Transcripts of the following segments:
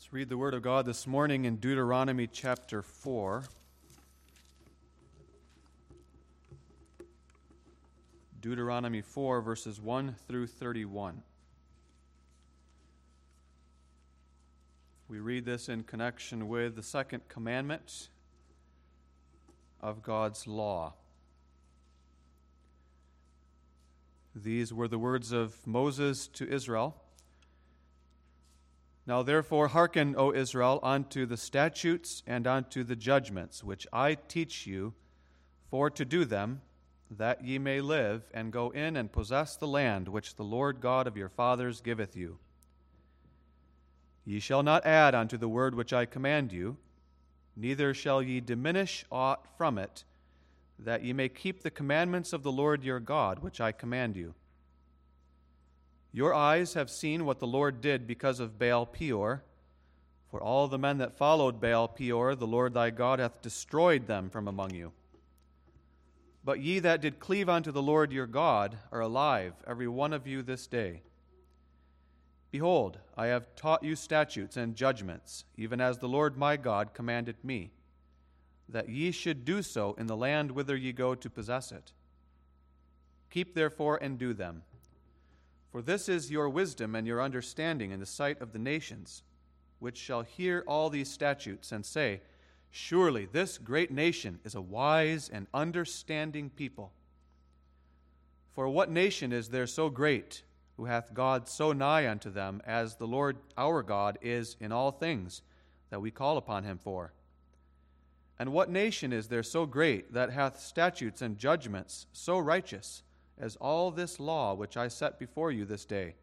Let's read the Word of God this morning in Deuteronomy chapter 4. Deuteronomy 4, verses 1 through 31. We read this in connection with the second commandment of God's law. These were the words of Moses to Israel. Now therefore hearken, O Israel, unto the statutes and unto the judgments which I teach you, for to do them, that ye may live, and go in and possess the land which the Lord God of your fathers giveth you. Ye shall not add unto the word which I command you, neither shall ye diminish aught from it, that ye may keep the commandments of the Lord your God, which I command you. Your eyes have seen what the Lord did because of Baal Peor. For all the men that followed Baal Peor, the Lord thy God hath destroyed them from among you. But ye that did cleave unto the Lord your God are alive, every one of you this day. Behold, I have taught you statutes and judgments, even as the Lord my God commanded me, that ye should do so in the land whither ye go to possess it. Keep therefore and do them for this is your wisdom and your understanding in the sight of the nations, which shall hear all these statutes and say, Surely this great nation is a wise and understanding people. For what nation is there so great, who hath God so nigh unto them, as the Lord our God is in all things that we call upon him for? And what nation is there so great that hath statutes and judgments so righteous? As all this law which I set before you this day.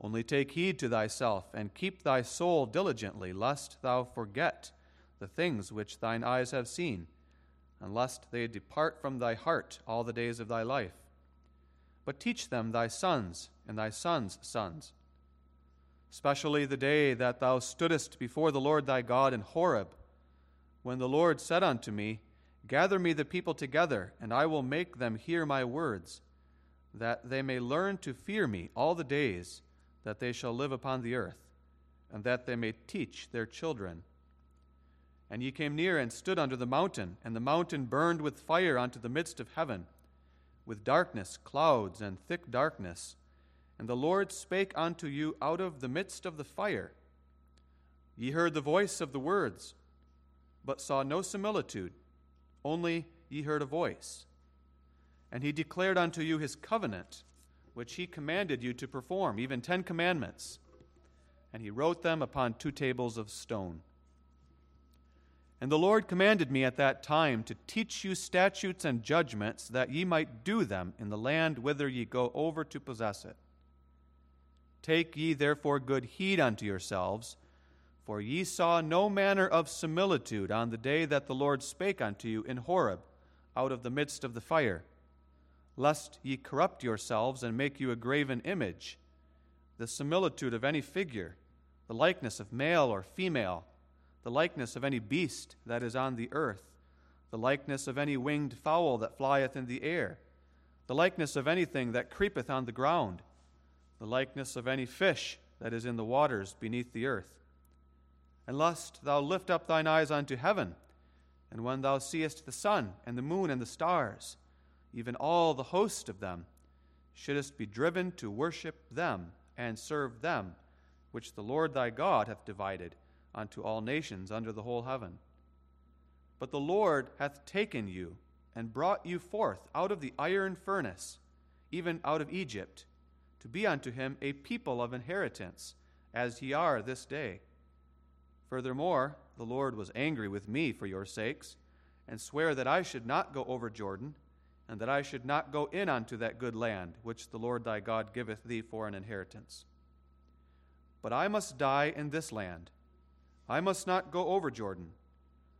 Only take heed to thyself, and keep thy soul diligently, lest thou forget the things which thine eyes have seen, and lest they depart from thy heart all the days of thy life. But teach them thy sons and thy sons' sons, especially the day that thou stoodest before the Lord thy God in Horeb, when the Lord said unto me, Gather me the people together, and I will make them hear my words, that they may learn to fear me all the days that they shall live upon the earth, and that they may teach their children. And ye came near and stood under the mountain, and the mountain burned with fire unto the midst of heaven, with darkness, clouds, and thick darkness. And the Lord spake unto you out of the midst of the fire. Ye heard the voice of the words, but saw no similitude only ye heard a voice. And he declared unto you his covenant, which he commanded you to perform, even ten commandments. And he wrote them upon two tables of stone. And the Lord commanded me at that time to teach you statutes and judgments, that ye might do them in the land whither ye go over to possess it. Take ye therefore good heed unto yourselves for ye saw no manner of similitude on the day that the Lord spake unto you in Horeb out of the midst of the fire, lest ye corrupt yourselves and make you a graven image, the similitude of any figure, the likeness of male or female, the likeness of any beast that is on the earth, the likeness of any winged fowl that flieth in the air, the likeness of anything that creepeth on the ground, the likeness of any fish that is in the waters beneath the earth and lest thou lift up thine eyes unto heaven, and when thou seest the sun and the moon and the stars, even all the host of them, shouldest be driven to worship them and serve them, which the Lord thy God hath divided unto all nations under the whole heaven. But the Lord hath taken you and brought you forth out of the iron furnace, even out of Egypt, to be unto him a people of inheritance, as ye are this day. Furthermore, the Lord was angry with me for your sakes, and sware that I should not go over Jordan, and that I should not go in unto that good land which the Lord thy God giveth thee for an inheritance. But I must die in this land. I must not go over Jordan,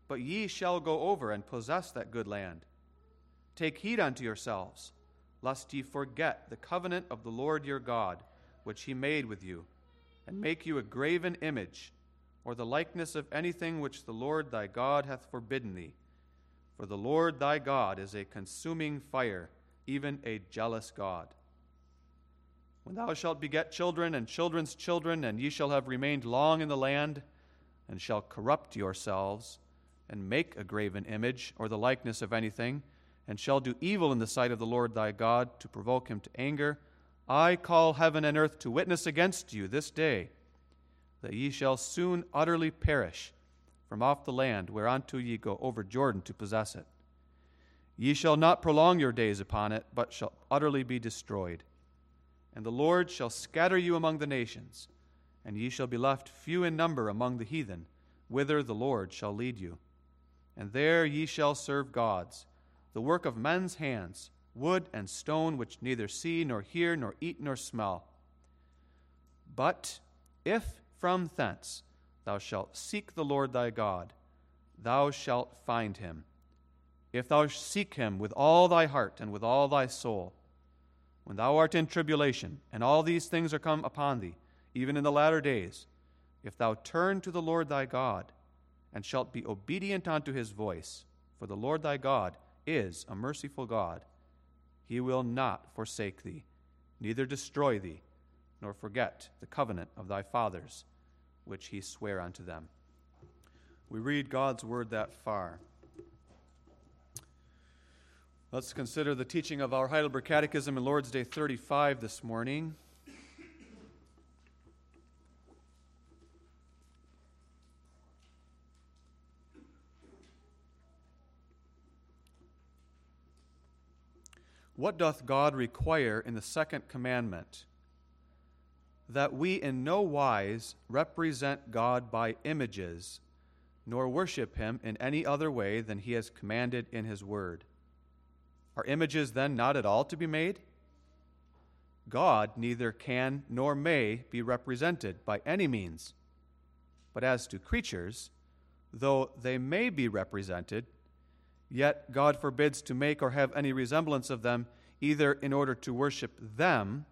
but ye shall go over and possess that good land. Take heed unto yourselves, lest ye forget the covenant of the Lord your God, which he made with you, and make you a graven image or the likeness of anything which the Lord thy God hath forbidden thee. For the Lord thy God is a consuming fire, even a jealous God. When thou shalt beget children and children's children, and ye shall have remained long in the land, and shall corrupt yourselves, and make a graven image, or the likeness of anything, and shall do evil in the sight of the Lord thy God, to provoke him to anger, I call heaven and earth to witness against you this day, that ye shall soon utterly perish from off the land whereunto ye go over Jordan to possess it. Ye shall not prolong your days upon it, but shall utterly be destroyed. And the Lord shall scatter you among the nations, and ye shall be left few in number among the heathen, whither the Lord shall lead you. And there ye shall serve gods, the work of men's hands, wood and stone, which neither see, nor hear, nor eat, nor smell. But if from thence thou shalt seek the Lord thy God, thou shalt find him. If thou seek him with all thy heart and with all thy soul, when thou art in tribulation, and all these things are come upon thee, even in the latter days, if thou turn to the Lord thy God, and shalt be obedient unto his voice, for the Lord thy God is a merciful God, he will not forsake thee, neither destroy thee, nor forget the covenant of thy fathers, which he sware unto them. We read God's word that far. Let's consider the teaching of our Heidelberg Catechism in Lord's Day 35 this morning. What doth God require in the second commandment? That we in no wise represent God by images, nor worship him in any other way than he has commanded in his word. Are images then not at all to be made? God neither can nor may be represented by any means. But as to creatures, though they may be represented, yet God forbids to make or have any resemblance of them, either in order to worship them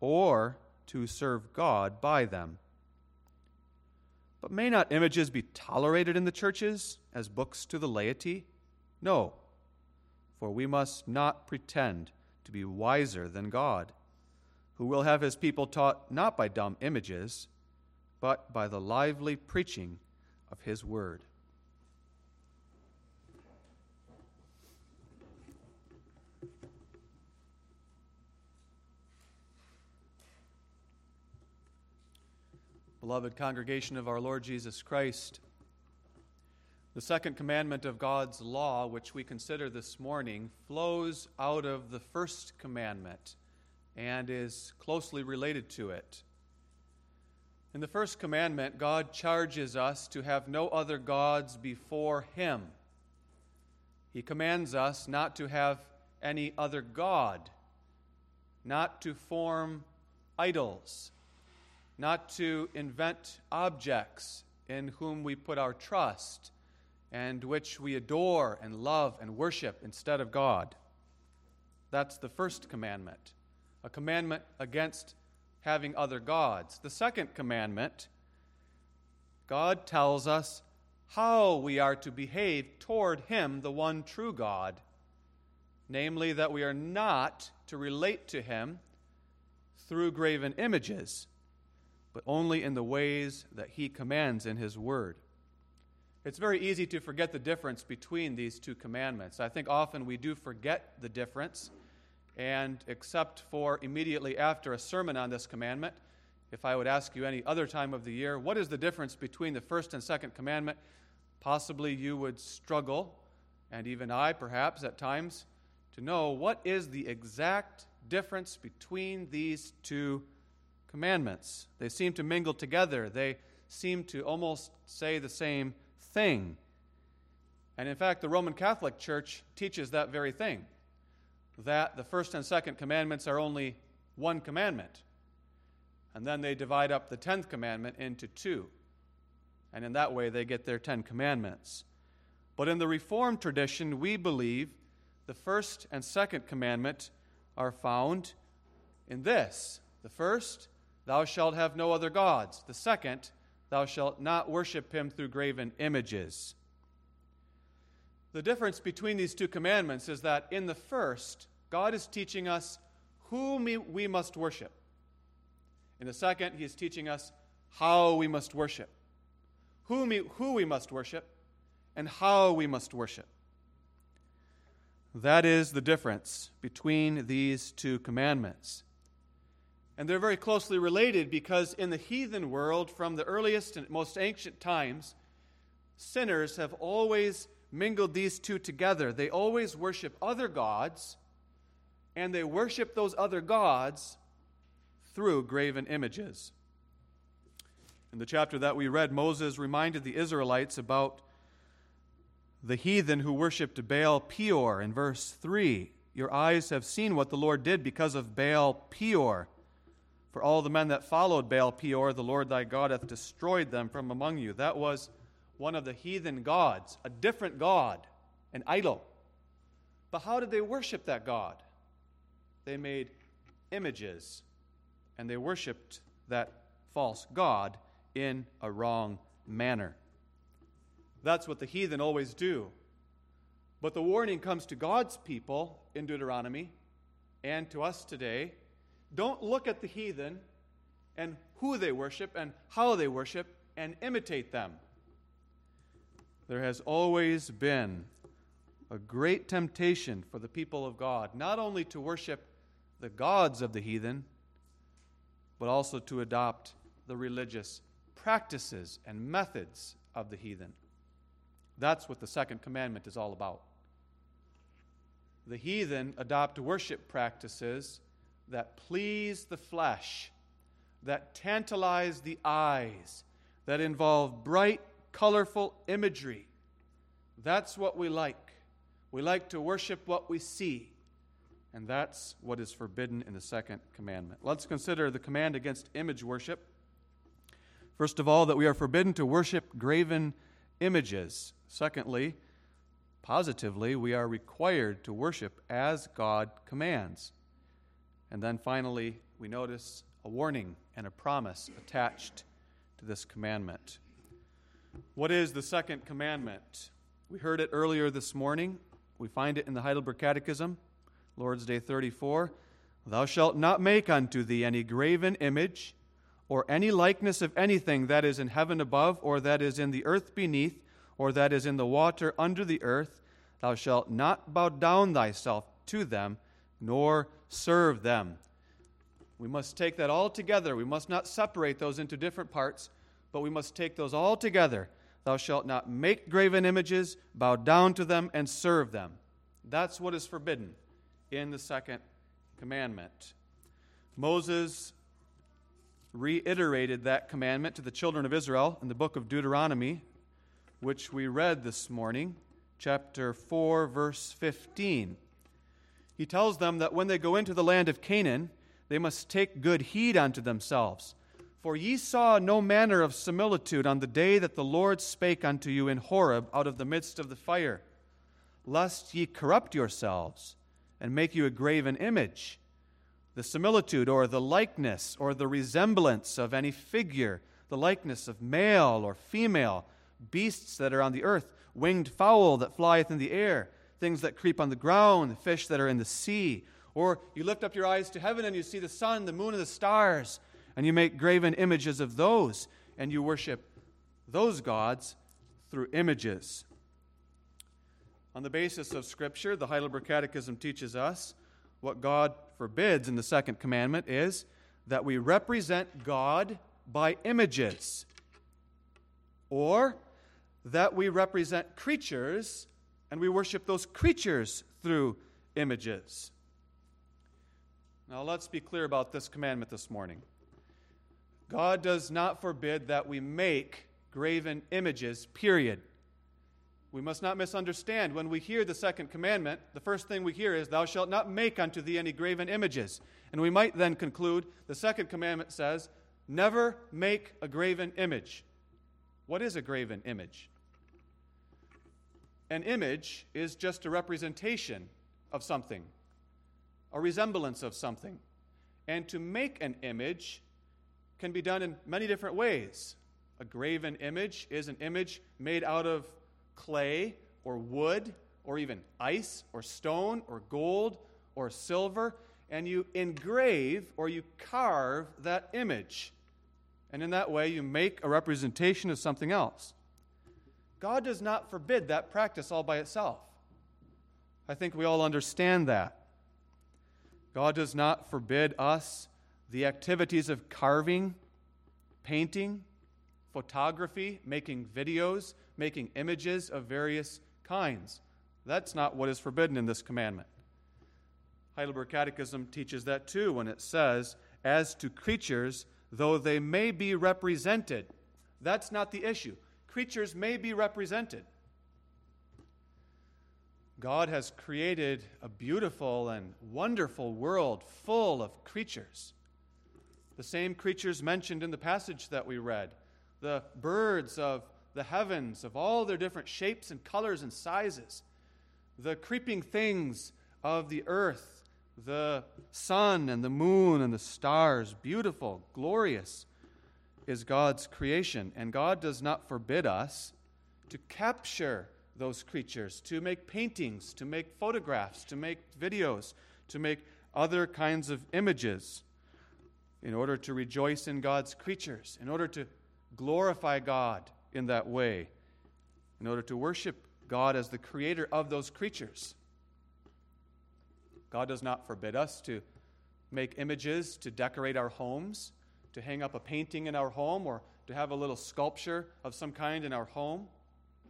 or to serve God by them. But may not images be tolerated in the churches as books to the laity? No for we must not pretend to be wiser than God, who will have his people taught not by dumb images, but by the lively preaching of his word. Beloved congregation of our Lord Jesus Christ, the second commandment of God's law, which we consider this morning, flows out of the first commandment and is closely related to it. In the first commandment, God charges us to have no other gods before Him. He commands us not to have any other God, not to form idols, not to invent objects in whom we put our trust and which we adore and love and worship instead of God. That's the first commandment, a commandment against having other gods. The second commandment, God tells us how we are to behave toward Him, the one true God, namely, that we are not to relate to Him through graven images, but only in the ways that He commands in His Word. It's very easy to forget the difference between these two commandments. I think often we do forget the difference, and except for immediately after a sermon on this commandment, if I would ask you any other time of the year, what is the difference between the first and second commandment? Possibly you would struggle, and even I perhaps at times, to know what is the exact difference between these two commandments. They seem to mingle together, they seem to almost say the same thing. And in fact, the Roman Catholic Church teaches that very thing that the first and second commandments are only one commandment. And then they divide up the tenth commandment into two. And in that way, they get their Ten Commandments. But in the Reformed tradition, we believe the first and second commandment are found in this the first, thou shalt have no other gods. The second, Thou shalt not worship him through graven images. The difference between these two commandments is that in the first, God is teaching us whom we must worship. In the second, he is teaching us how we must worship, whom we, who we must worship, and how we must worship. That is the difference between these two commandments. And they're very closely related because in the heathen world, from the earliest and most ancient times, sinners have always mingled these two together. They always worship other gods, and they worship those other gods through graven images. In the chapter that we read, Moses reminded the Israelites about the heathen who worshipped Baal Peor in verse 3. Your eyes have seen what the Lord did because of Baal Peor. For all the men that followed Baal Peor, the Lord thy God hath destroyed them from among you. That was one of the heathen gods, a different God, an idol. But how did they worship that God? They made images and they worshiped that false God in a wrong manner. That's what the heathen always do. But the warning comes to God's people in Deuteronomy and to us today. Don't look at the heathen and who they worship and how they worship and imitate them. There has always been a great temptation for the people of God not only to worship the gods of the heathen, but also to adopt the religious practices and methods of the heathen. That's what the second commandment is all about. The heathen adopt worship practices that please the flesh, that tantalize the eyes, that involve bright, colorful imagery. That's what we like. We like to worship what we see. And that's what is forbidden in the second commandment. Let's consider the command against image worship. First of all, that we are forbidden to worship graven images. Secondly, positively, we are required to worship as God commands. And then finally, we notice a warning and a promise attached to this commandment. What is the second commandment? We heard it earlier this morning. We find it in the Heidelberg Catechism. Lord's Day 34 Thou shalt not make unto thee any graven image, or any likeness of anything that is in heaven above, or that is in the earth beneath, or that is in the water under the earth. Thou shalt not bow down thyself to them, nor serve them. We must take that all together. We must not separate those into different parts, but we must take those all together. Thou shalt not make graven images, bow down to them, and serve them. That's what is forbidden in the second commandment. Moses reiterated that commandment to the children of Israel in the book of Deuteronomy, which we read this morning, chapter 4, verse 15. He tells them that when they go into the land of Canaan, they must take good heed unto themselves. For ye saw no manner of similitude on the day that the Lord spake unto you in Horeb out of the midst of the fire, lest ye corrupt yourselves and make you a graven image. The similitude or the likeness or the resemblance of any figure, the likeness of male or female, beasts that are on the earth, winged fowl that flieth in the air, things that creep on the ground, the fish that are in the sea. Or you lift up your eyes to heaven and you see the sun, the moon, and the stars, and you make graven images of those, and you worship those gods through images. On the basis of Scripture, the Heidelberg Catechism teaches us what God forbids in the second commandment is that we represent God by images, or that we represent creatures and we worship those creatures through images. Now, let's be clear about this commandment this morning. God does not forbid that we make graven images, period. We must not misunderstand. When we hear the second commandment, the first thing we hear is, Thou shalt not make unto thee any graven images. And we might then conclude the second commandment says, Never make a graven image. What is a graven image? An image is just a representation of something, a resemblance of something. And to make an image can be done in many different ways. A graven image is an image made out of clay or wood or even ice or stone or gold or silver. and you engrave or you carve that image. And in that way, you make a representation of something else. God does not forbid that practice all by itself. I think we all understand that. God does not forbid us the activities of carving, painting, photography, making videos, making images of various kinds. That's not what is forbidden in this commandment. Heidelberg Catechism teaches that too when it says, as to creatures, though they may be represented. That's not the issue. Creatures may be represented. God has created a beautiful and wonderful world full of creatures. The same creatures mentioned in the passage that we read the birds of the heavens, of all their different shapes and colors and sizes, the creeping things of the earth, the sun and the moon and the stars, beautiful, glorious is God's creation. And God does not forbid us to capture those creatures, to make paintings, to make photographs, to make videos, to make other kinds of images in order to rejoice in God's creatures, in order to glorify God in that way, in order to worship God as the creator of those creatures. God does not forbid us to make images to decorate our homes, to hang up a painting in our home, or to have a little sculpture of some kind in our home.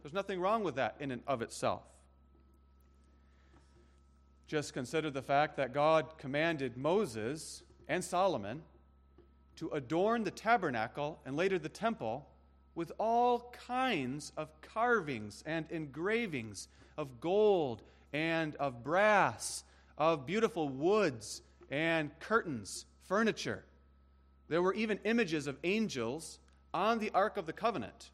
There's nothing wrong with that in and of itself. Just consider the fact that God commanded Moses and Solomon to adorn the tabernacle and later the temple with all kinds of carvings and engravings of gold and of brass, of beautiful woods and curtains, furniture. There were even images of angels on the Ark of the Covenant.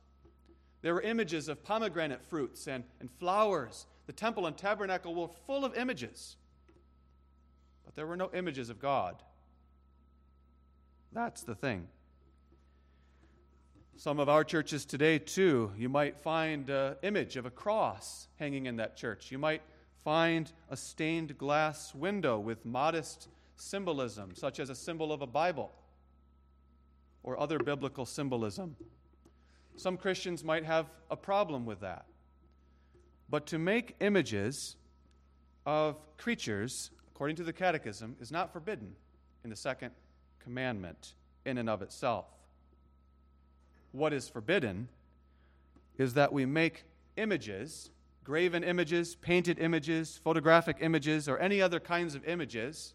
There were images of pomegranate fruits and, and flowers. The temple and tabernacle were full of images. But there were no images of God. That's the thing. Some of our churches today, too, you might find an image of a cross hanging in that church. You might find a stained glass window with modest symbolism, such as a symbol of a Bible or other biblical symbolism. Some Christians might have a problem with that. But to make images of creatures, according to the Catechism, is not forbidden in the second commandment in and of itself. What is forbidden is that we make images, graven images, painted images, photographic images, or any other kinds of images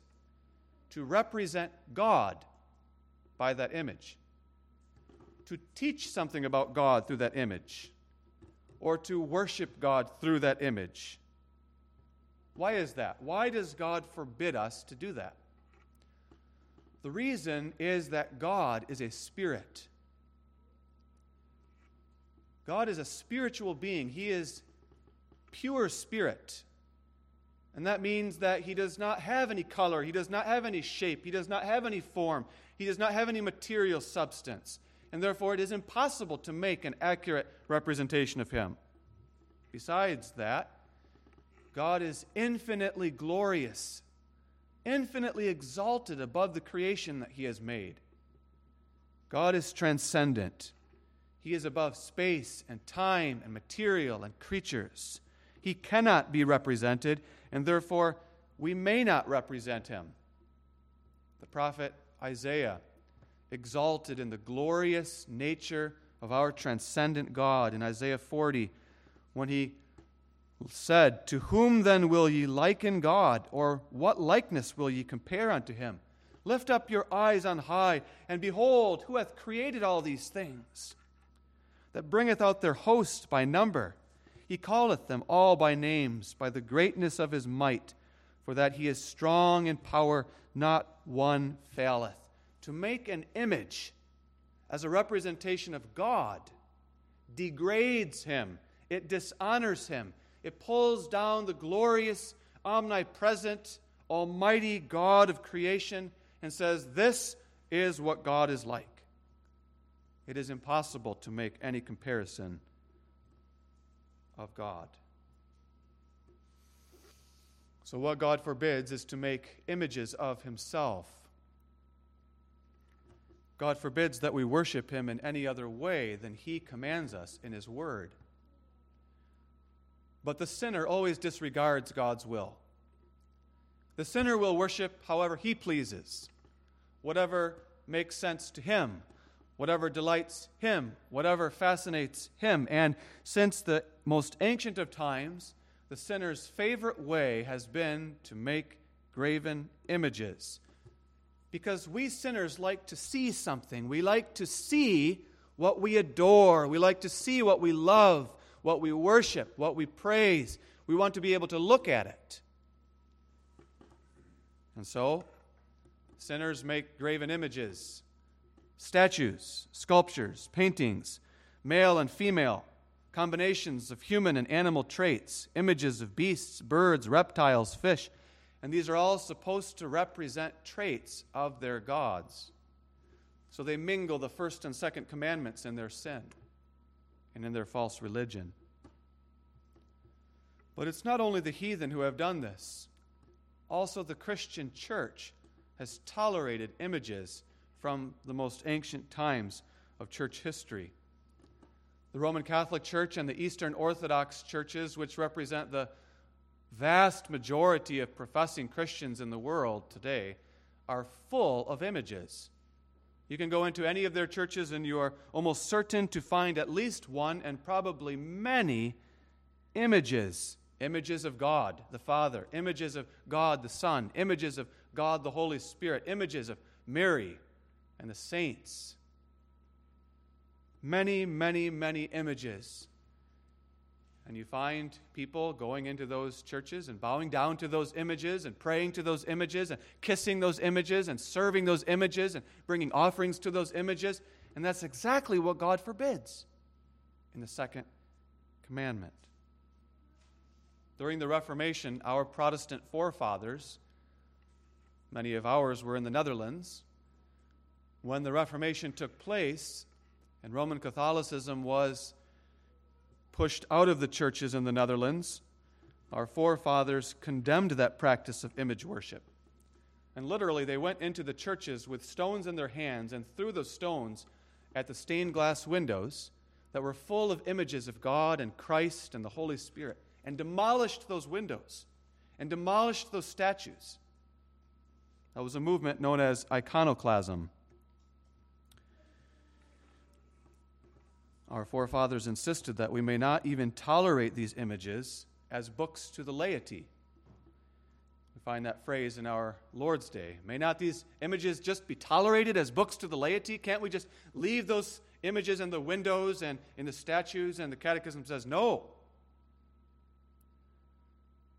to represent God by that image to teach something about God through that image or to worship God through that image. Why is that? Why does God forbid us to do that? The reason is that God is a spirit. God is a spiritual being. He is pure spirit. And that means that he does not have any color, he does not have any shape, he does not have any form, he does not have any material substance and therefore it is impossible to make an accurate representation of him. Besides that, God is infinitely glorious, infinitely exalted above the creation that he has made. God is transcendent. He is above space and time and material and creatures. He cannot be represented, and therefore we may not represent him. The prophet Isaiah exalted in the glorious nature of our transcendent God in Isaiah 40 when he said, To whom then will ye liken God, or what likeness will ye compare unto him? Lift up your eyes on high, and behold, who hath created all these things, that bringeth out their host by number. He calleth them all by names, by the greatness of his might, for that he is strong in power, not one faileth to make an image as a representation of God degrades him, it dishonors him, it pulls down the glorious, omnipresent, almighty God of creation and says, This is what God is like. It is impossible to make any comparison of God. So, what God forbids is to make images of Himself. God forbids that we worship Him in any other way than He commands us in His Word. But the sinner always disregards God's will. The sinner will worship however he pleases, whatever makes sense to him, whatever delights him, whatever fascinates him. And since the most ancient of times, the sinner's favorite way has been to make graven images. Because we sinners like to see something. We like to see what we adore. We like to see what we love, what we worship, what we praise. We want to be able to look at it. And so, sinners make graven images, statues, sculptures, paintings, male and female, combinations of human and animal traits, images of beasts, birds, reptiles, fish, and these are all supposed to represent traits of their gods. So they mingle the first and second commandments in their sin and in their false religion. But it's not only the heathen who have done this, also the Christian church has tolerated images from the most ancient times of church history. The Roman Catholic Church and the Eastern Orthodox churches, which represent the vast majority of professing Christians in the world today, are full of images. You can go into any of their churches and you are almost certain to find at least one and probably many images. Images of God the Father, images of God the Son, images of God the Holy Spirit, images of Mary and the saints many, many, many images. And you find people going into those churches and bowing down to those images and praying to those images and kissing those images and serving those images and bringing offerings to those images. And that's exactly what God forbids in the second commandment. During the Reformation, our Protestant forefathers, many of ours were in the Netherlands, when the Reformation took place, and Roman Catholicism was pushed out of the churches in the Netherlands, our forefathers condemned that practice of image worship. And literally, they went into the churches with stones in their hands and threw those stones at the stained glass windows that were full of images of God and Christ and the Holy Spirit and demolished those windows and demolished those statues. That was a movement known as iconoclasm. Our forefathers insisted that we may not even tolerate these images as books to the laity. We find that phrase in our Lord's Day. May not these images just be tolerated as books to the laity? Can't we just leave those images in the windows and in the statues? And the Catechism says, no.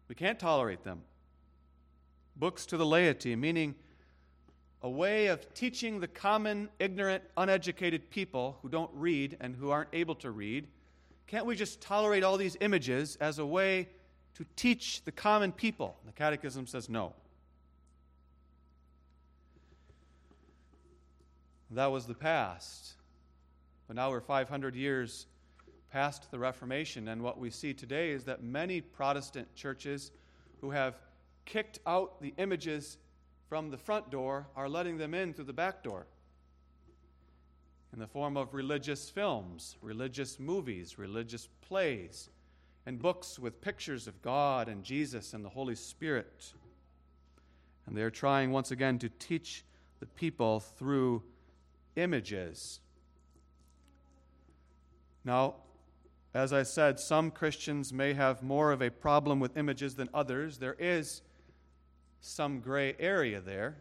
We can't tolerate them. Books to the laity, meaning a way of teaching the common, ignorant, uneducated people who don't read and who aren't able to read? Can't we just tolerate all these images as a way to teach the common people? The Catechism says no. That was the past. But now we're 500 years past the Reformation, and what we see today is that many Protestant churches who have kicked out the images from the front door are letting them in through the back door in the form of religious films, religious movies, religious plays, and books with pictures of God and Jesus and the Holy Spirit. And they're trying once again to teach the people through images. Now, as I said, some Christians may have more of a problem with images than others. There is some gray area there.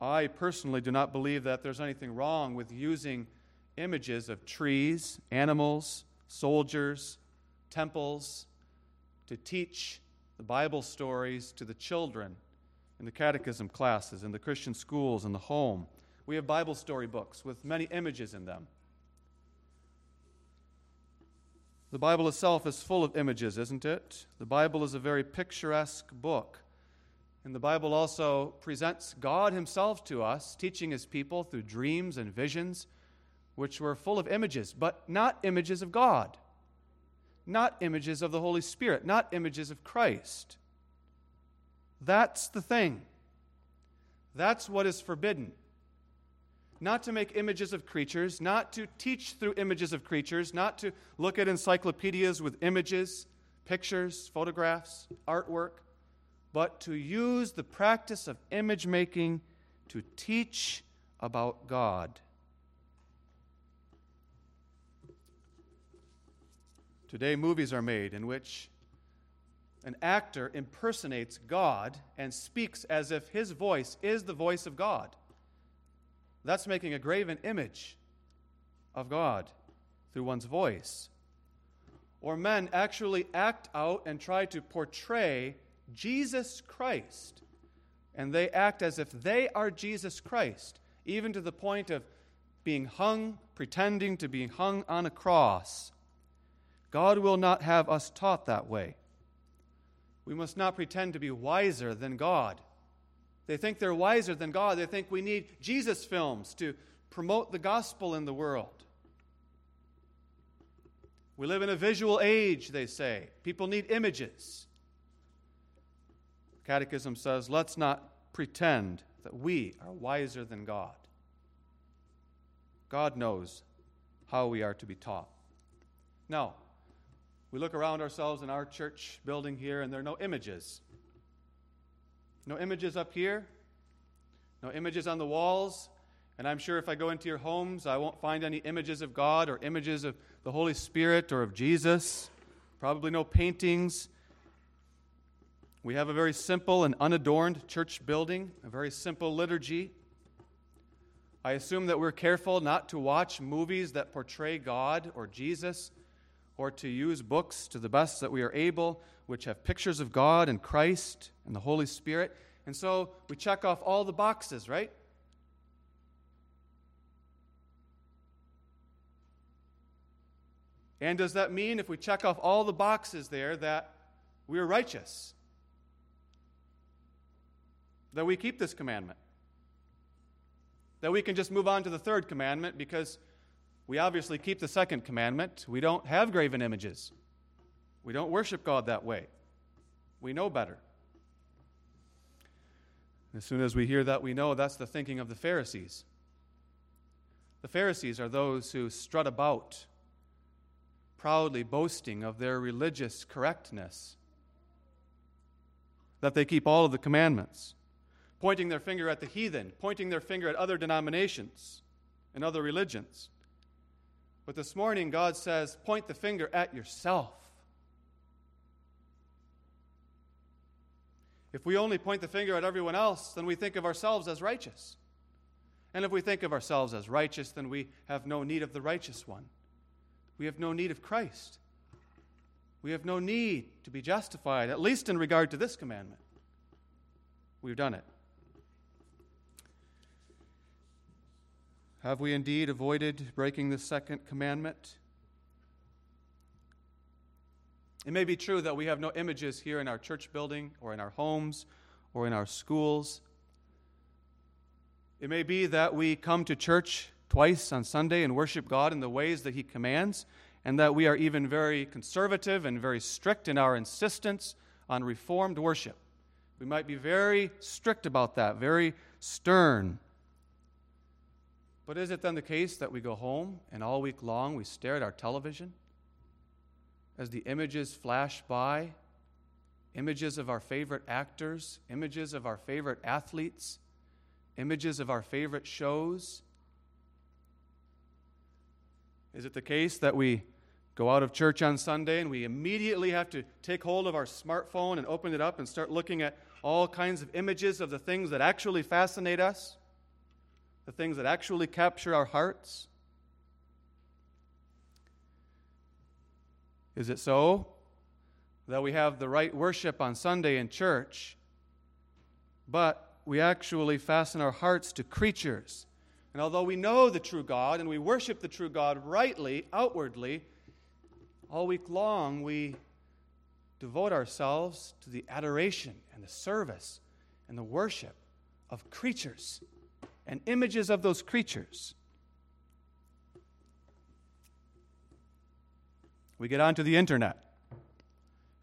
I personally do not believe that there's anything wrong with using images of trees, animals, soldiers, temples to teach the Bible stories to the children in the catechism classes, in the Christian schools, in the home. We have Bible story books with many images in them. The Bible itself is full of images, isn't it? The Bible is a very picturesque book. And the Bible also presents God Himself to us, teaching His people through dreams and visions, which were full of images, but not images of God. not images of the Holy Spirit, not images of Christ. That's the thing. That's what is forbidden. Not to make images of creatures, not to teach through images of creatures, not to look at encyclopedias with images, pictures, photographs, artwork, but to use the practice of image making to teach about God. Today, movies are made in which an actor impersonates God and speaks as if his voice is the voice of God. That's making a graven image of God through one's voice. Or men actually act out and try to portray Jesus Christ, and they act as if they are Jesus Christ, even to the point of being hung, pretending to be hung on a cross. God will not have us taught that way. We must not pretend to be wiser than God. They think they're wiser than God. They think we need Jesus films to promote the gospel in the world. We live in a visual age, they say. People need images. Catechism says, let's not pretend that we are wiser than God. God knows how we are to be taught. Now, we look around ourselves in our church building here, and there are no images. No images up here, no images on the walls. And I'm sure if I go into your homes, I won't find any images of God or images of the Holy Spirit or of Jesus. Probably no paintings. We have a very simple and unadorned church building, a very simple liturgy. I assume that we're careful not to watch movies that portray God or Jesus or to use books to the best that we are able, which have pictures of God and Christ and the Holy Spirit. And so we check off all the boxes, right? And does that mean if we check off all the boxes there that we're righteous? That we keep this commandment? That we can just move on to the third commandment because we obviously keep the second commandment. We don't have graven images. We don't worship God that way. We know better. As soon as we hear that, we know that's the thinking of the Pharisees. The Pharisees are those who strut about, proudly boasting of their religious correctness, that they keep all of the commandments, pointing their finger at the heathen, pointing their finger at other denominations and other religions. But this morning, God says, point the finger at yourself. If we only point the finger at everyone else, then we think of ourselves as righteous. And if we think of ourselves as righteous, then we have no need of the righteous one. We have no need of Christ. We have no need to be justified, at least in regard to this commandment. We've done it. Have we indeed avoided breaking the second commandment? It may be true that we have no images here in our church building or in our homes or in our schools. It may be that we come to church twice on Sunday and worship God in the ways that He commands, and that we are even very conservative and very strict in our insistence on reformed worship. We might be very strict about that, very stern. But is it then the case that we go home and all week long we stare at our television as the images flash by? Images of our favorite actors, images of our favorite athletes, images of our favorite shows? Is it the case that we go out of church on Sunday and we immediately have to take hold of our smartphone and open it up and start looking at all kinds of images of the things that actually fascinate us? The things that actually capture our hearts? Is it so that we have the right worship on Sunday in church, but we actually fasten our hearts to creatures? And although we know the true God and we worship the true God rightly, outwardly, all week long we devote ourselves to the adoration and the service and the worship of creatures and images of those creatures. We get onto the internet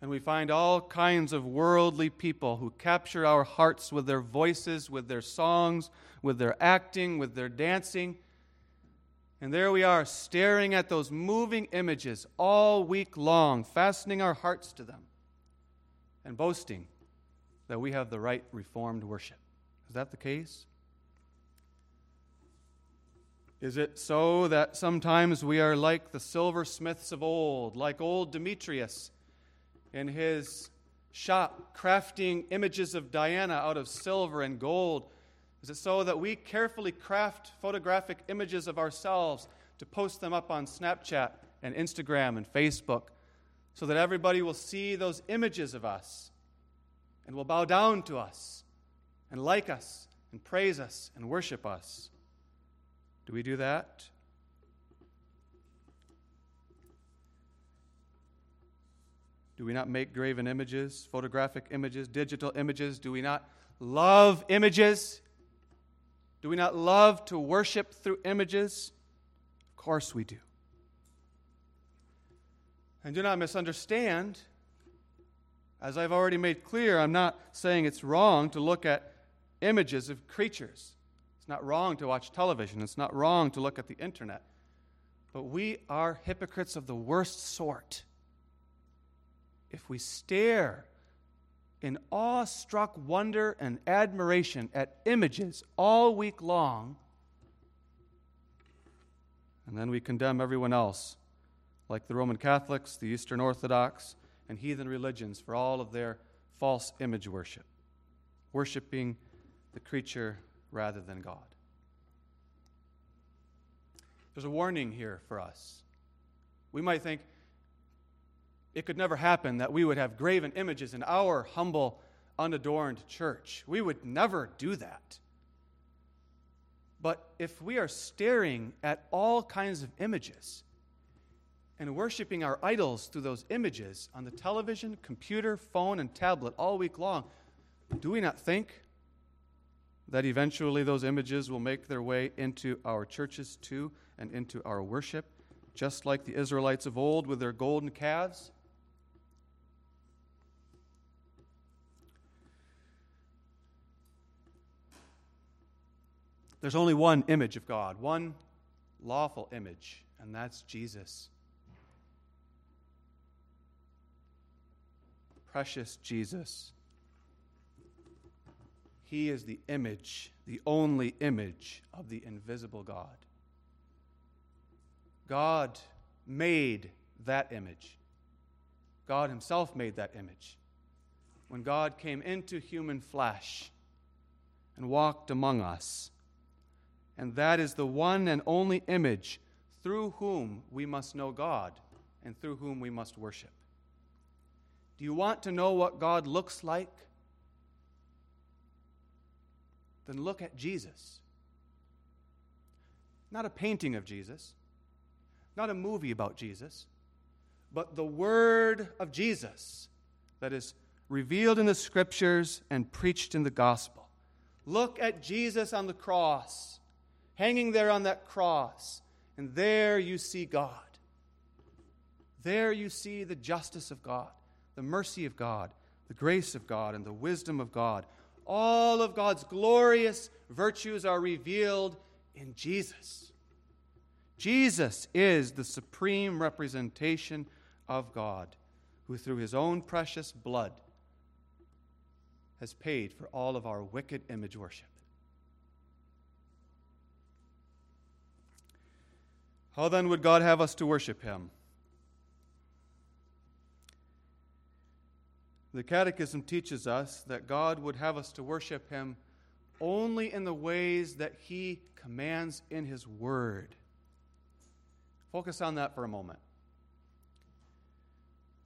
and we find all kinds of worldly people who capture our hearts with their voices, with their songs, with their acting, with their dancing. And there we are, staring at those moving images all week long, fastening our hearts to them, and boasting that we have the right reformed worship. Is that the case? Is it so that sometimes we are like the silversmiths of old, like old Demetrius in his shop, crafting images of Diana out of silver and gold? Is it so that we carefully craft photographic images of ourselves to post them up on Snapchat and Instagram and Facebook so that everybody will see those images of us and will bow down to us and like us and praise us and worship us? Do we do that? Do we not make graven images, photographic images, digital images? Do we not love images? Do we not love to worship through images? Of course we do. And do not misunderstand. As I've already made clear, I'm not saying it's wrong to look at images of creatures. It's not wrong to watch television. It's not wrong to look at the internet. But we are hypocrites of the worst sort. If we stare in awe-struck wonder and admiration at images all week long, and then we condemn everyone else, like the Roman Catholics, the Eastern Orthodox, and heathen religions for all of their false image worship, worshiping the creature rather than God. There's a warning here for us. We might think it could never happen that we would have graven images in our humble, unadorned church. We would never do that. But if we are staring at all kinds of images and worshiping our idols through those images on the television, computer, phone, and tablet all week long, do we not think that eventually those images will make their way into our churches too and into our worship, just like the Israelites of old with their golden calves? There's only one image of God, one lawful image, and that's Jesus. Precious Jesus. He is the image, the only image of the invisible God. God made that image. God Himself made that image. When God came into human flesh and walked among us. And that is the one and only image through whom we must know God and through whom we must worship. Do you want to know what God looks like? Then look at Jesus. Not a painting of Jesus, not a movie about Jesus, but the Word of Jesus that is revealed in the Scriptures and preached in the gospel. Look at Jesus on the cross, hanging there on that cross, and there you see God. There you see the justice of God, the mercy of God, the grace of God, and the wisdom of God all of God's glorious virtues are revealed in Jesus. Jesus is the supreme representation of God, who through his own precious blood has paid for all of our wicked image worship. How then would God have us to worship him? The Catechism teaches us that God would have us to worship Him only in the ways that He commands in His Word. Focus on that for a moment.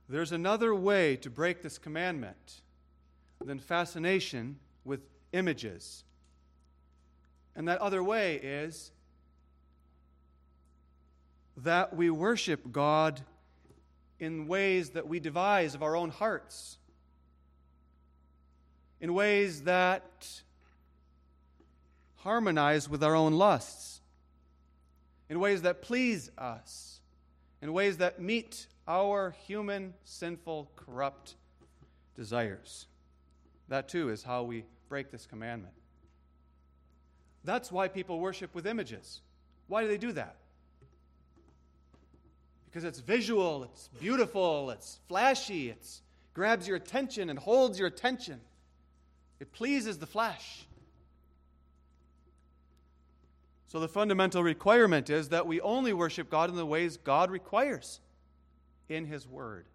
There's another way to break this commandment than fascination with images. And that other way is that we worship God in ways that we devise of our own hearts in ways that harmonize with our own lusts, in ways that please us, in ways that meet our human, sinful, corrupt desires. That too is how we break this commandment. That's why people worship with images. Why do they do that? Because it's visual, it's beautiful, it's flashy, it grabs your attention and holds your attention. It pleases the flesh. So the fundamental requirement is that we only worship God in the ways God requires in His Word.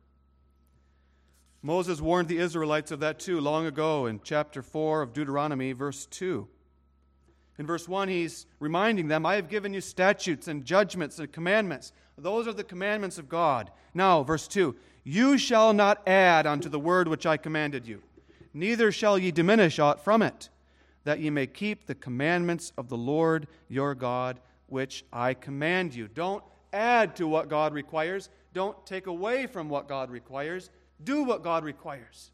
Moses warned the Israelites of that too long ago in chapter 4 of Deuteronomy, verse 2. In verse 1, he's reminding them, I have given you statutes and judgments and commandments. Those are the commandments of God. Now, verse 2 You shall not add unto the word which I commanded you, neither shall ye diminish aught from it, that ye may keep the commandments of the Lord your God, which I command you. Don't add to what God requires, don't take away from what God requires. Do what God requires.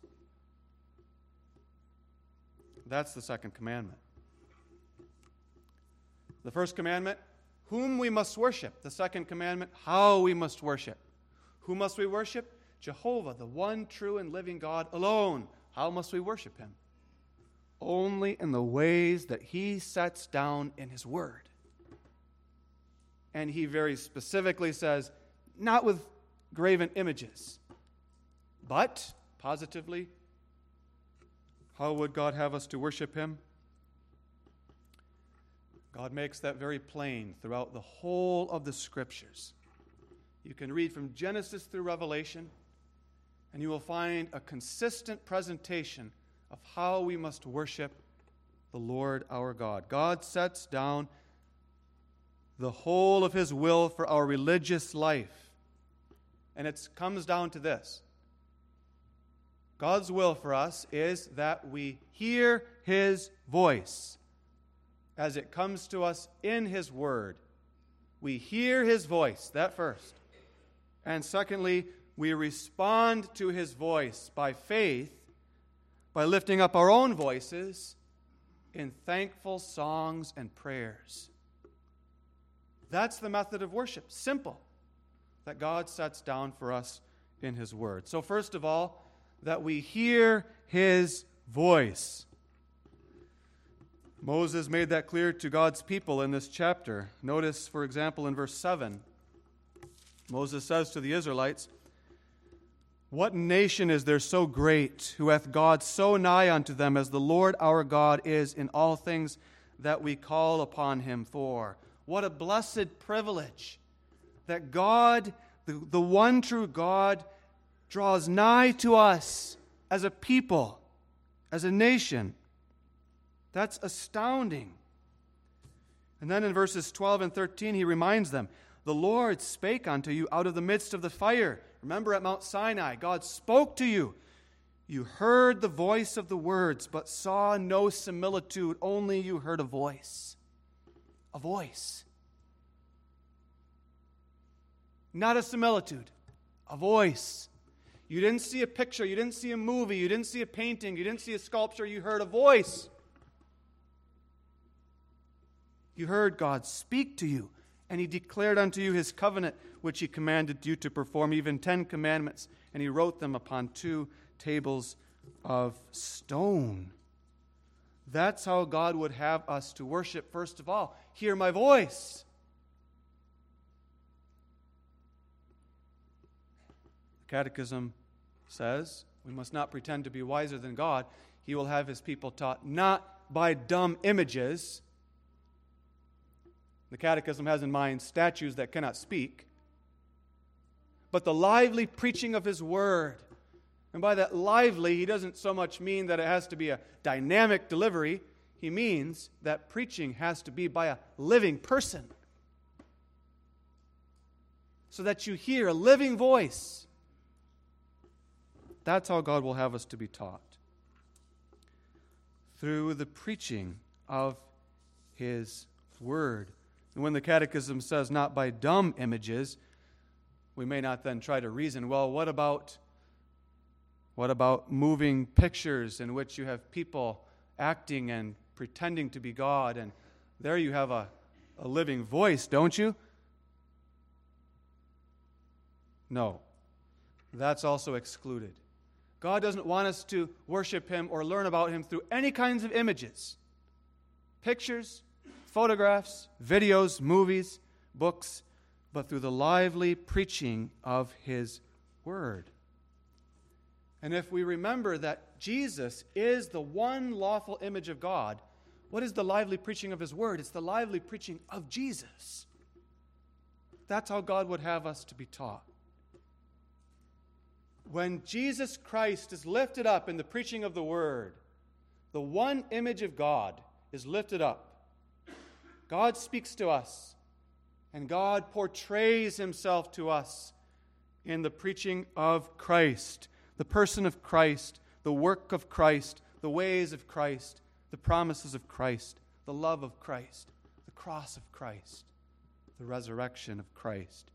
That's the second commandment. The first commandment, whom we must worship. The second commandment, how we must worship. Who must we worship? Jehovah, the one true and living God alone. How must we worship him? Only in the ways that he sets down in his word. And he very specifically says, not with graven images, but positively, how would God have us to worship him? God makes that very plain throughout the whole of the scriptures. You can read from Genesis through Revelation, and you will find a consistent presentation of how we must worship the Lord our God. God sets down the whole of His will for our religious life. And it comes down to this God's will for us is that we hear His voice as it comes to us in His Word. We hear His voice, that first. And secondly, we respond to His voice by faith, by lifting up our own voices in thankful songs and prayers. That's the method of worship, simple, that God sets down for us in His Word. So, first of all, that we hear His voice. Moses made that clear to God's people in this chapter. Notice, for example, in verse 7, Moses says to the Israelites, What nation is there so great, who hath God so nigh unto them as the Lord our God is in all things that we call upon him for? What a blessed privilege that God, the, the one true God, draws nigh to us as a people, as a nation. That's astounding. And then in verses 12 and 13, he reminds them The Lord spake unto you out of the midst of the fire. Remember at Mount Sinai, God spoke to you. You heard the voice of the words, but saw no similitude, only you heard a voice. A voice. Not a similitude, a voice. You didn't see a picture, you didn't see a movie, you didn't see a painting, you didn't see a sculpture, you heard a voice. You heard God speak to you, and He declared unto you His covenant, which He commanded you to perform, even ten commandments, and He wrote them upon two tables of stone. That's how God would have us to worship, first of all. Hear my voice. The Catechism says we must not pretend to be wiser than God. He will have His people taught not by dumb images the Catechism has in mind statues that cannot speak, but the lively preaching of His Word. And by that lively, he doesn't so much mean that it has to be a dynamic delivery. He means that preaching has to be by a living person. So that you hear a living voice. That's how God will have us to be taught. Through the preaching of His Word. And when the Catechism says not by dumb images, we may not then try to reason, well, what about what about moving pictures in which you have people acting and pretending to be God and there you have a, a living voice, don't you? No. that's also excluded. God doesn't want us to worship Him or learn about Him through any kinds of images pictures, photographs, videos, movies, books, but through the lively preaching of His Word. And if we remember that Jesus is the one lawful image of God, what is the lively preaching of His Word? It's the lively preaching of Jesus. That's how God would have us to be taught. When Jesus Christ is lifted up in the preaching of the Word, the one image of God is lifted up. God speaks to us, and God portrays Himself to us in the preaching of Christ the person of Christ, the work of Christ, the ways of Christ, the promises of Christ, the love of Christ, the cross of Christ, the resurrection of Christ.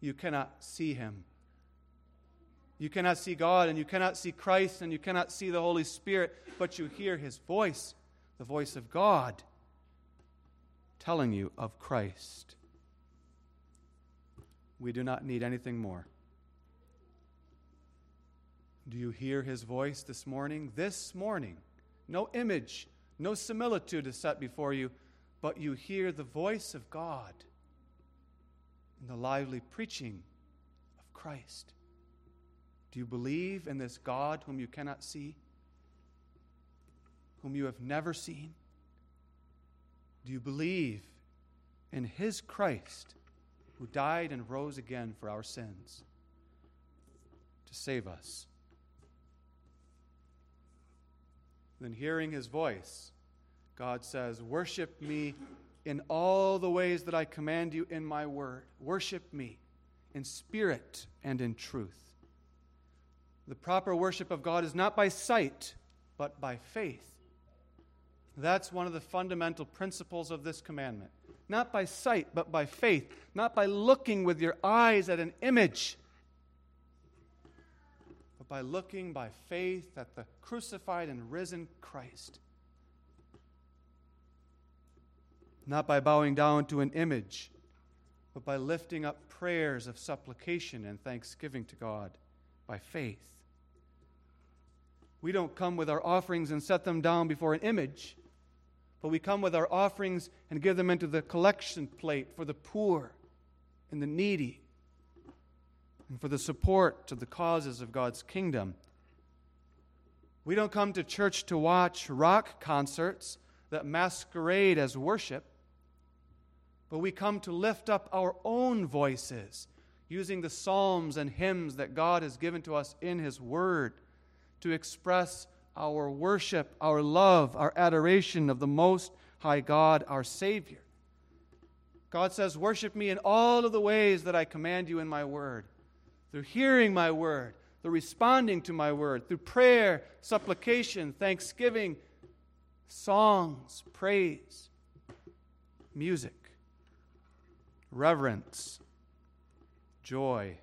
You cannot see him. You cannot see God, and you cannot see Christ, and you cannot see the Holy Spirit, but you hear his voice, the voice of God, telling you of Christ. We do not need anything more. Do you hear his voice this morning? This morning. No image, no similitude is set before you, but you hear the voice of God in the lively preaching of Christ. Do you believe in this God whom you cannot see, whom you have never seen? Do you believe in his Christ who died and rose again for our sins to save us? Then, hearing his voice, God says, Worship me in all the ways that I command you in my word. Worship me in spirit and in truth. The proper worship of God is not by sight, but by faith. That's one of the fundamental principles of this commandment. Not by sight, but by faith. Not by looking with your eyes at an image but by looking by faith at the crucified and risen Christ. Not by bowing down to an image, but by lifting up prayers of supplication and thanksgiving to God by faith. We don't come with our offerings and set them down before an image, but we come with our offerings and give them into the collection plate for the poor and the needy and for the support to the causes of God's kingdom. We don't come to church to watch rock concerts that masquerade as worship, but we come to lift up our own voices using the psalms and hymns that God has given to us in His Word to express our worship, our love, our adoration of the Most High God, our Savior. God says, Worship me in all of the ways that I command you in my Word through hearing my word, through responding to my word, through prayer, supplication, thanksgiving, songs, praise, music, reverence, joy.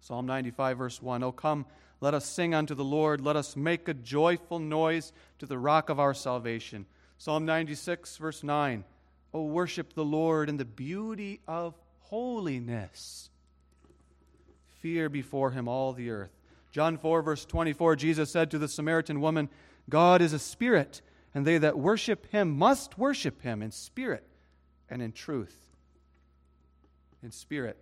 Psalm 95, verse 1 Oh, come, let us sing unto the Lord. Let us make a joyful noise to the rock of our salvation. Psalm 96, verse 9 Oh, worship the Lord in the beauty of holiness fear before him all the earth. John 4, verse 24, Jesus said to the Samaritan woman, God is a spirit, and they that worship him must worship him in spirit and in truth. In spirit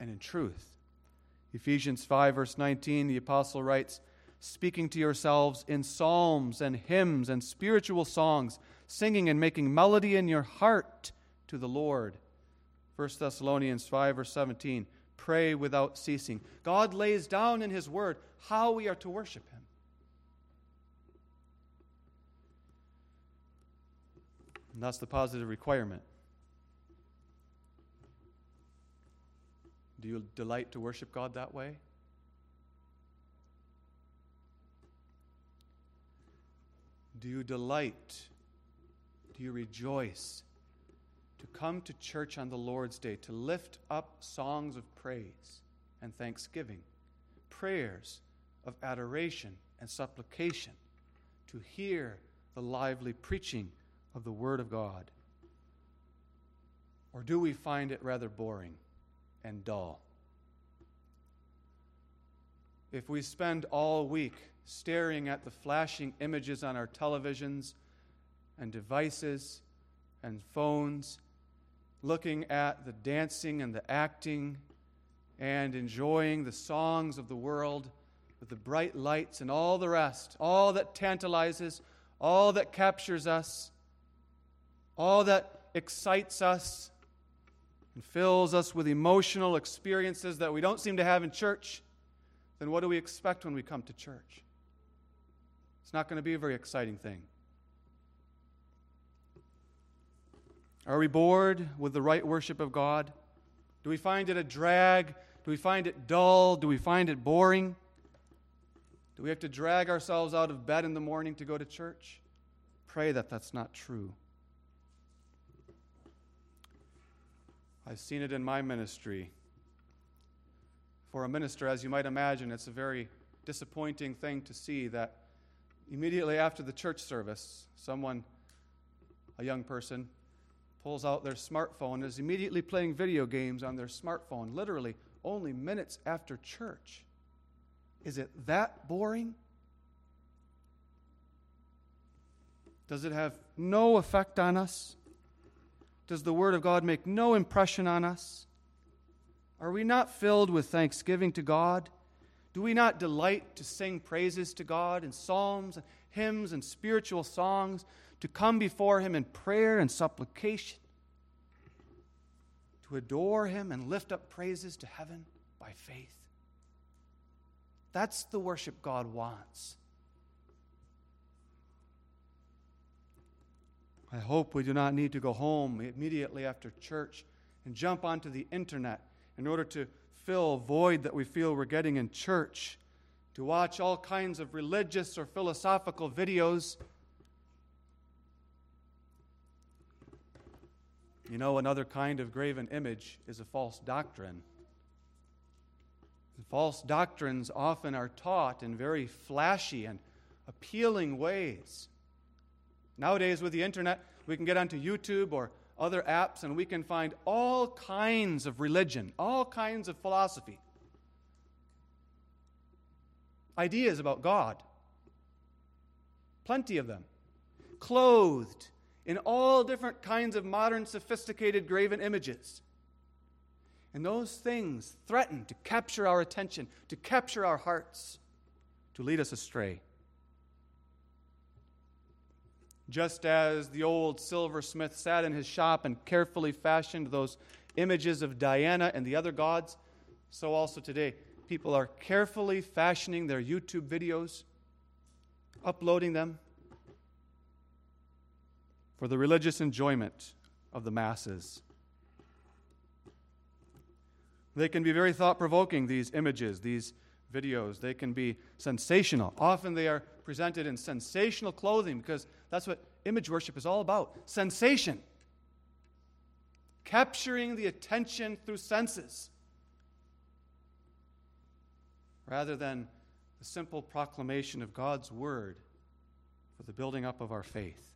and in truth. Ephesians 5, verse 19, the apostle writes, Speaking to yourselves in psalms and hymns and spiritual songs, singing and making melody in your heart to the Lord. 1 Thessalonians 5, verse 17 pray without ceasing. God lays down in His Word how we are to worship Him. And that's the positive requirement. Do you delight to worship God that way? Do you delight? Do you rejoice to come to church on the Lord's Day to lift up songs of praise and thanksgiving, prayers of adoration and supplication, to hear the lively preaching of the Word of God? Or do we find it rather boring and dull? if we spend all week staring at the flashing images on our televisions and devices and phones, looking at the dancing and the acting and enjoying the songs of the world with the bright lights and all the rest, all that tantalizes, all that captures us, all that excites us and fills us with emotional experiences that we don't seem to have in church, then what do we expect when we come to church? It's not going to be a very exciting thing. Are we bored with the right worship of God? Do we find it a drag? Do we find it dull? Do we find it boring? Do we have to drag ourselves out of bed in the morning to go to church? Pray that that's not true. I've seen it in my ministry. For a minister, as you might imagine, it's a very disappointing thing to see that immediately after the church service, someone, a young person, pulls out their smartphone and is immediately playing video games on their smartphone, literally only minutes after church. Is it that boring? Does it have no effect on us? Does the Word of God make no impression on us? Are we not filled with thanksgiving to God? Do we not delight to sing praises to God in psalms, and hymns, and spiritual songs, to come before Him in prayer and supplication, to adore Him and lift up praises to heaven by faith? That's the worship God wants. I hope we do not need to go home immediately after church and jump onto the internet in order to fill void that we feel we're getting in church, to watch all kinds of religious or philosophical videos. You know, another kind of graven image is a false doctrine. False doctrines often are taught in very flashy and appealing ways. Nowadays, with the internet, we can get onto YouTube or other apps and we can find all kinds of religion, all kinds of philosophy, ideas about God. Plenty of them. Clothed in all different kinds of modern, sophisticated graven images. And those things threaten to capture our attention, to capture our hearts, to lead us astray. Just as the old silversmith sat in his shop and carefully fashioned those images of Diana and the other gods, so also today, people are carefully fashioning their YouTube videos, uploading them for the religious enjoyment of the masses. They can be very thought provoking, these images, these videos. They can be sensational. Often they are presented in sensational clothing because that's what image worship is all about sensation. Capturing the attention through senses rather than the simple proclamation of God's word for the building up of our faith.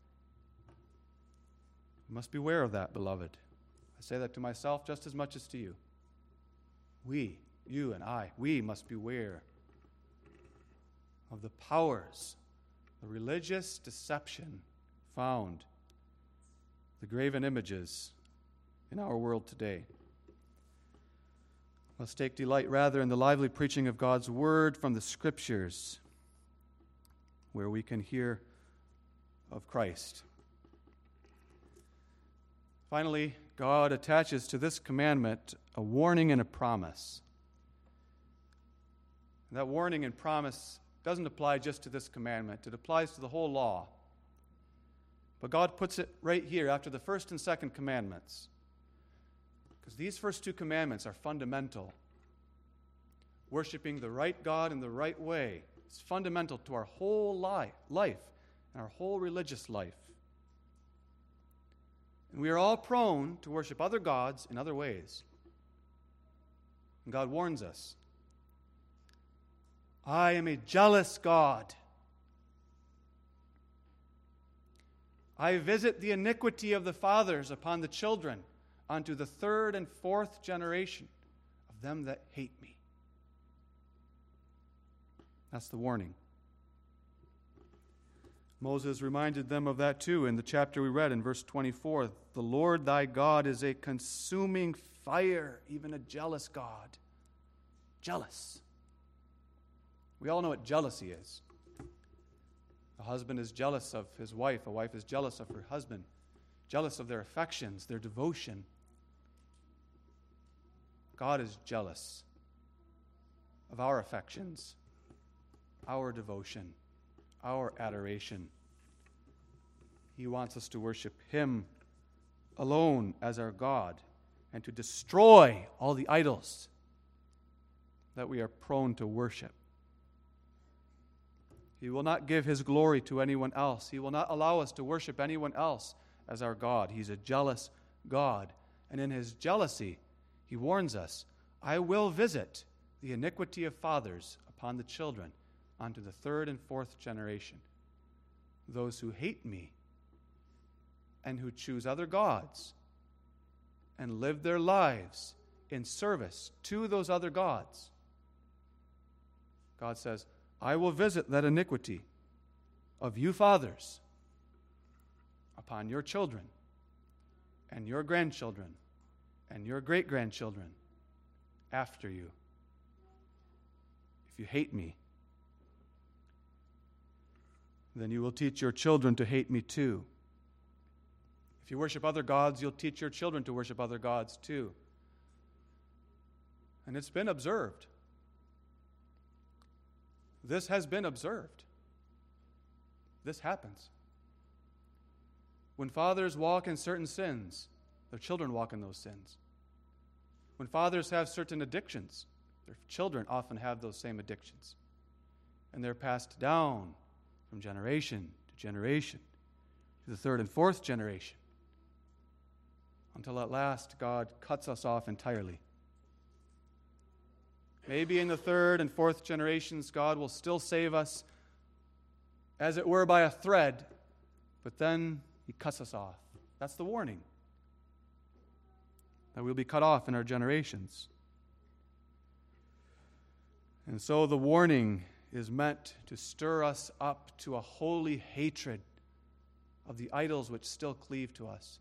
We must beware of that, beloved. I say that to myself just as much as to you. We, you and I, we must beware of the powers, the religious deception found, the graven images in our world today. Let's take delight rather in the lively preaching of God's word from the scriptures, where we can hear of Christ. Finally, God attaches to this commandment a warning and a promise. that warning and promise doesn't apply just to this commandment, it applies to the whole law. But God puts it right here after the first and second commandments. Because these first two commandments are fundamental. Worshipping the right God in the right way is fundamental to our whole life, life and our whole religious life. And we are all prone to worship other gods in other ways. And God warns us I am a jealous God. I visit the iniquity of the fathers upon the children unto the third and fourth generation of them that hate me. That's the warning. Moses reminded them of that too in the chapter we read in verse 24. The Lord thy God is a consuming fire, even a jealous God. Jealous. We all know what jealousy is. A husband is jealous of his wife, a wife is jealous of her husband, jealous of their affections, their devotion. God is jealous of our affections, our devotion our adoration. He wants us to worship Him alone as our God and to destroy all the idols that we are prone to worship. He will not give His glory to anyone else. He will not allow us to worship anyone else as our God. He's a jealous God. And in His jealousy, He warns us I will visit the iniquity of fathers upon the children unto the third and fourth generation. Those who hate me and who choose other gods and live their lives in service to those other gods. God says, I will visit that iniquity of you fathers upon your children and your grandchildren and your great grandchildren after you. If you hate me, then you will teach your children to hate me too. If you worship other gods, you'll teach your children to worship other gods too. And it's been observed. This has been observed. This happens. When fathers walk in certain sins, their children walk in those sins. When fathers have certain addictions, their children often have those same addictions. And they're passed down from generation to generation to the third and fourth generation until at last God cuts us off entirely. Maybe in the third and fourth generations, God will still save us, as it were, by a thread, but then He cuts us off. That's the warning that we'll be cut off in our generations. And so the warning is meant to stir us up to a holy hatred of the idols which still cleave to us,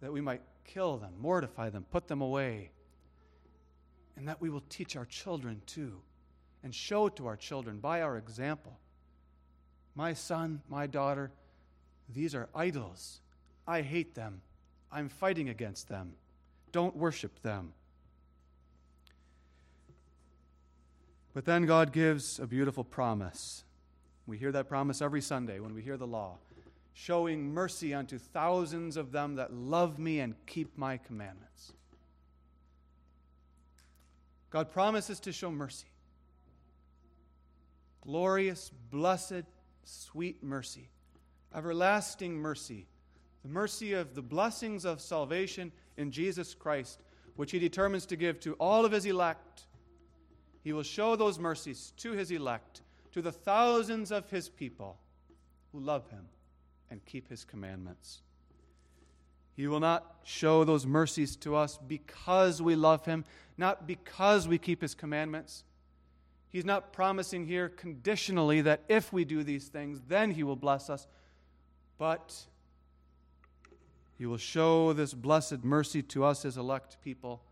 that we might kill them, mortify them, put them away, and that we will teach our children too, and show to our children by our example. My son, my daughter, these are idols. I hate them. I'm fighting against them. Don't worship them. But then God gives a beautiful promise. We hear that promise every Sunday when we hear the law, showing mercy unto thousands of them that love me and keep my commandments. God promises to show mercy. Glorious, blessed, sweet mercy, everlasting mercy, the mercy of the blessings of salvation in Jesus Christ, which He determines to give to all of His elect he will show those mercies to his elect, to the thousands of his people who love him and keep his commandments. He will not show those mercies to us because we love him, not because we keep his commandments. He's not promising here conditionally that if we do these things, then he will bless us. But he will show this blessed mercy to us, his elect people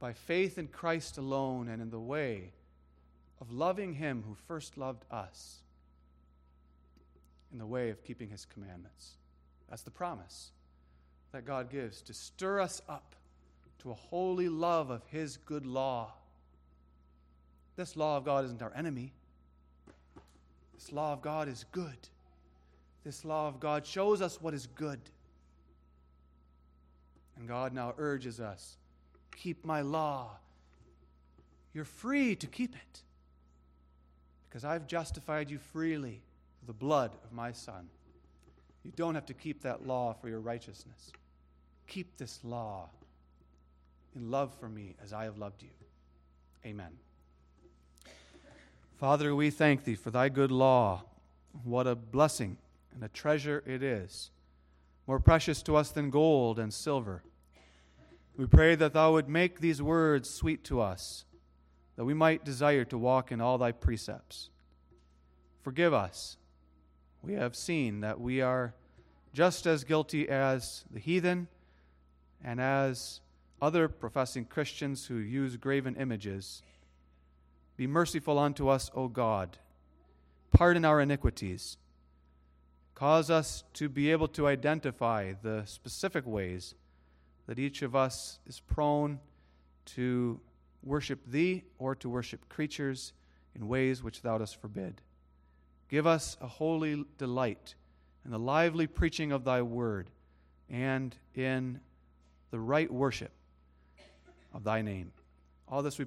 by faith in Christ alone and in the way of loving Him who first loved us, in the way of keeping His commandments. That's the promise that God gives to stir us up to a holy love of His good law. This law of God isn't our enemy. This law of God is good. This law of God shows us what is good. And God now urges us keep my law. You're free to keep it because I've justified you freely through the blood of my Son. You don't have to keep that law for your righteousness. Keep this law in love for me as I have loved you. Amen. Father, we thank thee for thy good law. What a blessing and a treasure it is, more precious to us than gold and silver. We pray that thou would make these words sweet to us, that we might desire to walk in all thy precepts. Forgive us. We have seen that we are just as guilty as the heathen and as other professing Christians who use graven images. Be merciful unto us, O God. Pardon our iniquities. Cause us to be able to identify the specific ways that each of us is prone to worship Thee or to worship creatures in ways which Thou dost forbid. Give us a holy delight in the lively preaching of Thy word and in the right worship of Thy name. All this we